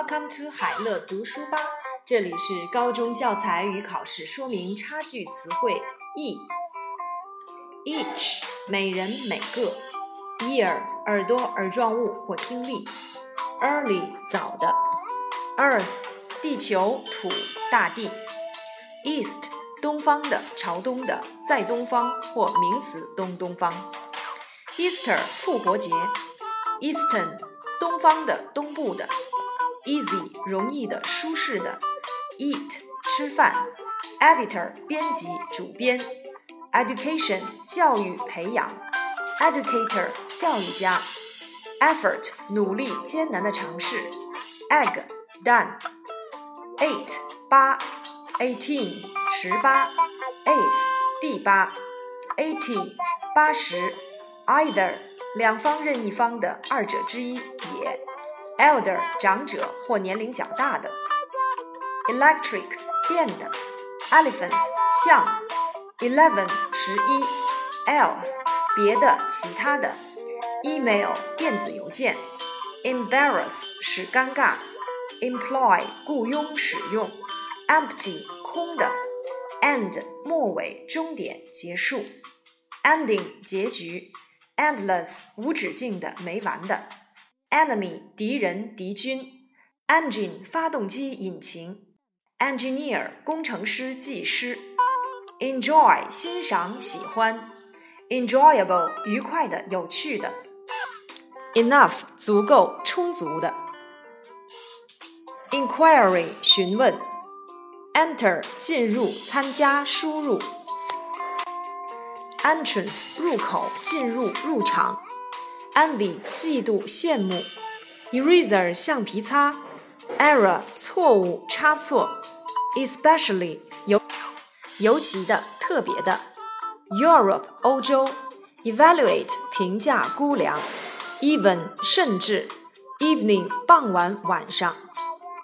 Welcome to 海乐读书吧，这里是高中教材与考试说明差距词汇。E。Each 每人每个，Ear 耳朵耳状物或听力，Early 早的，Earth 地球土大地，East 东方的朝东的在东方或名词东东方，Easter 复活节，Eastern 东方的东部的。Easy 容易的、舒适的；eat 吃饭；editor 编辑、主编；education 教育培养；educator 教育家；effort 努力、艰难的尝试；egg 蛋；eight 八；eighteen 十八；eighth 第八；eighty 八十；either 两方任意方的二者之一也。Elder 长者或年龄较大的，electric 电的，elephant 象，eleven 十一，else 别的其他的，email 电子邮件，embarrass 使尴尬，employ 雇佣使用，empty 空的，end 末尾终点结束，ending 结局，endless 无止境的没完的。Enemy 敌人敌军，engine 发动机引擎，engineer 工程师技师，enjoy 欣赏喜欢，enjoyable 愉快的有趣的，enough 足够充足的，inquiry 询问，enter 进入参加输入，entrance 入口进入入场。Envy 嫉妒羡慕，eraser 橡皮擦，error 错误差错，especially 尤尤其的特别的，Europe 欧洲，evaluate 评价估量，even 甚至，evening 傍晚晚上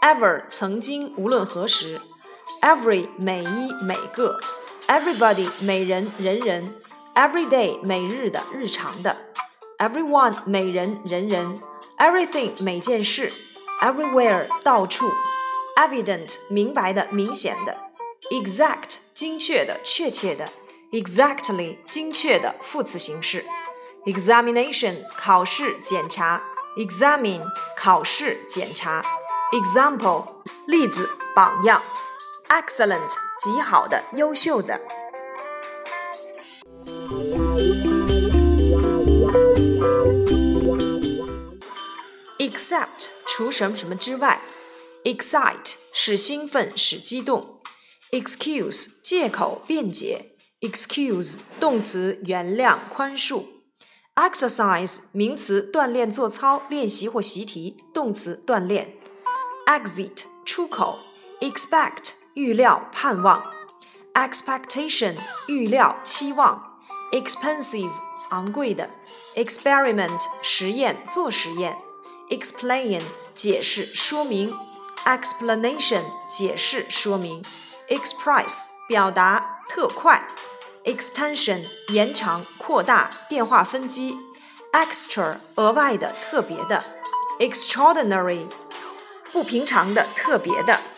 ，ever 曾经无论何时，every 每一每个，everybody 每人人人，everyday 每日的日常的。Everyone 每人人人，everything 每件事，everywhere 到处，evident 明白的明显的，exact 精确的确切的，exactly 精确的副词形式，examination 考试检查，examine 考试检查，example 例子榜样，excellent 极好的优秀的。Except 除什么什么之外，excite 使兴奋，使激动，excuse 借口辩解，excuse 动词原谅宽恕，exercise 名词锻炼做操练习或习题，动词锻炼，exit 出口，expect 预料盼望，expectation 预料期望，expensive 昂贵的，experiment 实验做实验。Explain 解释说明，explanation 解释说明，express 表达特快，extension 延长扩大电话分机，extra 额外的特别的，extraordinary 不平常的特别的。